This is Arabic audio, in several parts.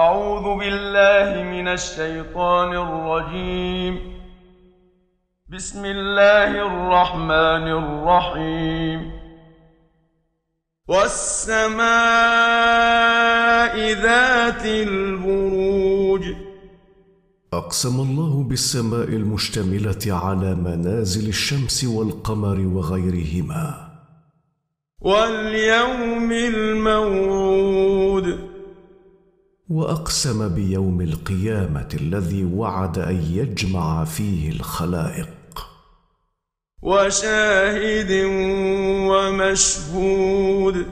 أعوذ بالله من الشيطان الرجيم. بسم الله الرحمن الرحيم. والسماء ذات البروج. أقسم الله بالسماء المشتملة على منازل الشمس والقمر وغيرهما. واليوم الموعود. وأقسم بيوم القيامة الذي وعد أن يجمع فيه الخلائق. وشاهد ومشهود.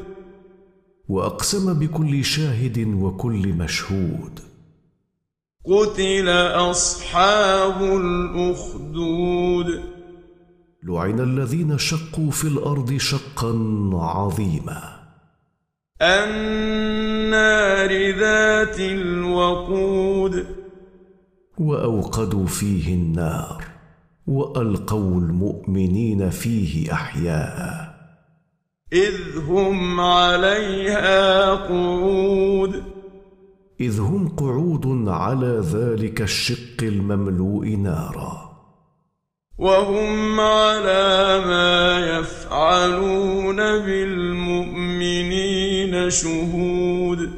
وأقسم بكل شاهد وكل مشهود. قتل أصحاب الأخدود. لعن الذين شقوا في الأرض شقا عظيما. النار ذات الوقود. وأوقدوا فيه النار وألقوا المؤمنين فيه أحياء. إذ هم عليها قعود. إذ هم قعود على ذلك الشق المملوء نارا. وهم على ما يفعلون بالمؤمنين. شهود.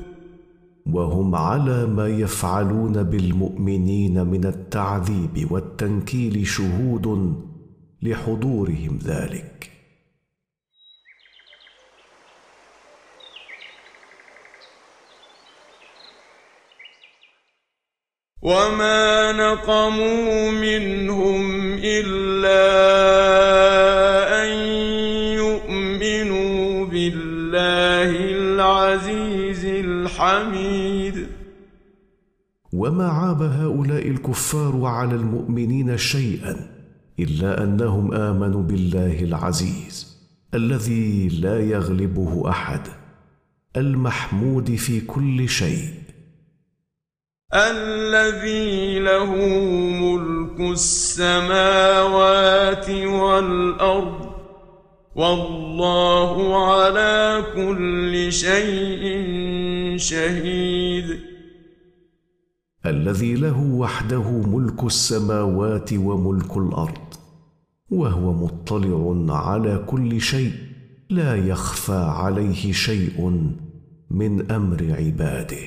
وهم على ما يفعلون بالمؤمنين من التعذيب والتنكيل شهود لحضورهم ذلك. وما نقموا منهم الا الحميد. وما عاب هؤلاء الكفار على المؤمنين شيئا إلا أنهم آمنوا بالله العزيز الذي لا يغلبه أحد المحمود في كل شيء. الذي له ملك السماوات والأرض والله على كل شيء شهيد. الذي له وحده ملك السماوات وملك الأرض وهو مطلع على كل شيء لا يخفى عليه شيء من أمر عباده.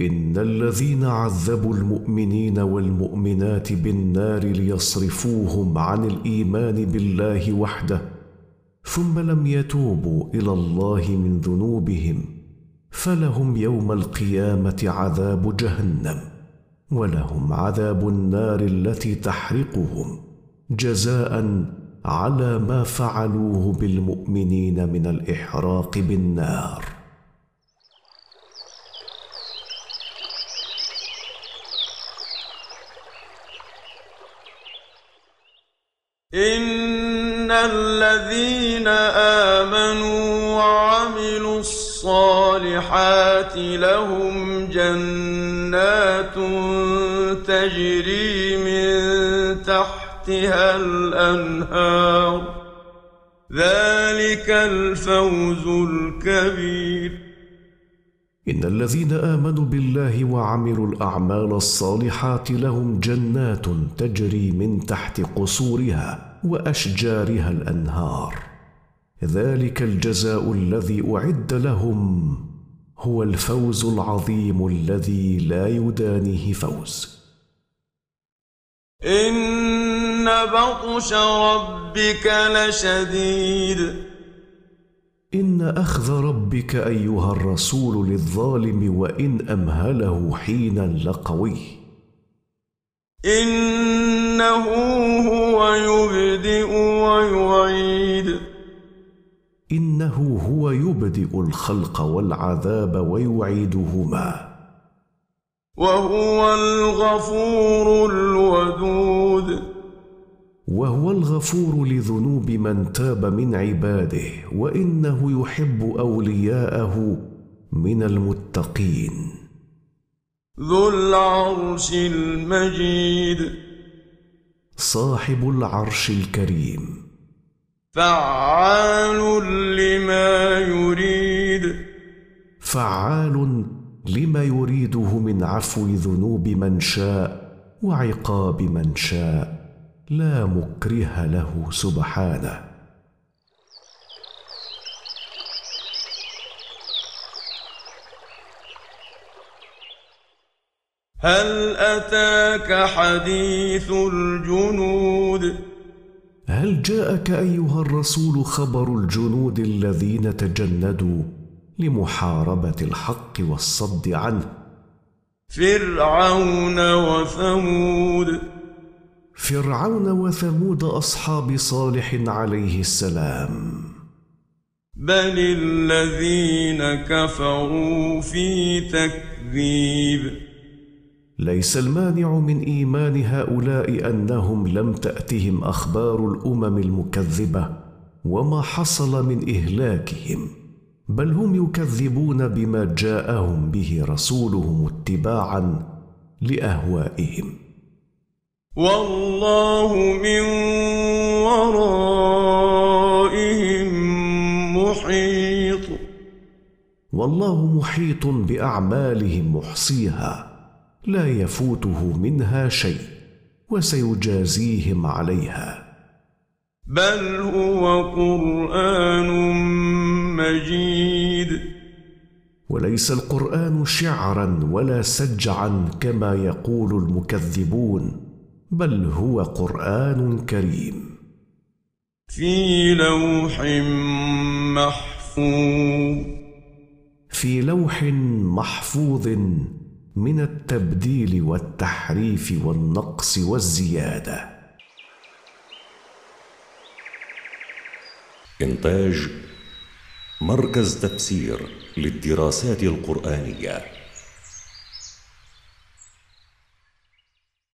إن الذين عذبوا المؤمنين والمؤمنات بالنار ليصرفوهم عن الإيمان بالله وحده ثم لم يتوبوا إلى الله من ذنوبهم فلهم يوم القيامة عذاب جهنم ولهم عذاب النار التي تحرقهم جزاء على ما فعلوه بالمؤمنين من الإحراق بالنار. ان الذين امنوا وعملوا الصالحات لهم جنات تجري من تحتها الانهار ذلك الفوز الكبير إن الذين آمنوا بالله وعملوا الأعمال الصالحات لهم جنات تجري من تحت قصورها وأشجارها الأنهار. ذلك الجزاء الذي أعد لهم هو الفوز العظيم الذي لا يدانيه فوز. إن بطش ربك لشديد. إن أخذ ربك أيها الرسول للظالم وإن أمهله حينا لقوي إنه هو يبدئ ويعيد. إنه هو يبدئ الخلق والعذاب ويعيدهما. وهو الغفور وهو الغفور لذنوب من تاب من عباده وإنه يحب أولياءه من المتقين. ذو العرش المجيد. صاحب العرش الكريم. فعال لما يريد. فعال لما يريده من عفو ذنوب من شاء وعقاب من شاء. لا مكره له سبحانه. هل أتاك حديث الجنود؟ هل جاءك أيها الرسول خبر الجنود الذين تجندوا لمحاربة الحق والصد عنه؟ فرعون وثمود. فرعون وثمود أصحاب صالح عليه السلام. بل الذين كفروا في تكذيب. ليس المانع من إيمان هؤلاء أنهم لم تأتهم أخبار الأمم المكذبة وما حصل من إهلاكهم بل هم يكذبون بما جاءهم به رسولهم اتباعا لأهوائهم. والله من ورائهم محيط. والله محيط بأعمالهم محصيها لا يفوته منها شيء وسيجازيهم عليها. بل هو قرآن مجيد. وليس القرآن شعرا ولا سجعا كما يقول المكذبون. بل هو قرآن كريم. في لوح محفوظ. في لوح محفوظ من التبديل والتحريف والنقص والزيادة. إنتاج مركز تفسير للدراسات القرآنية.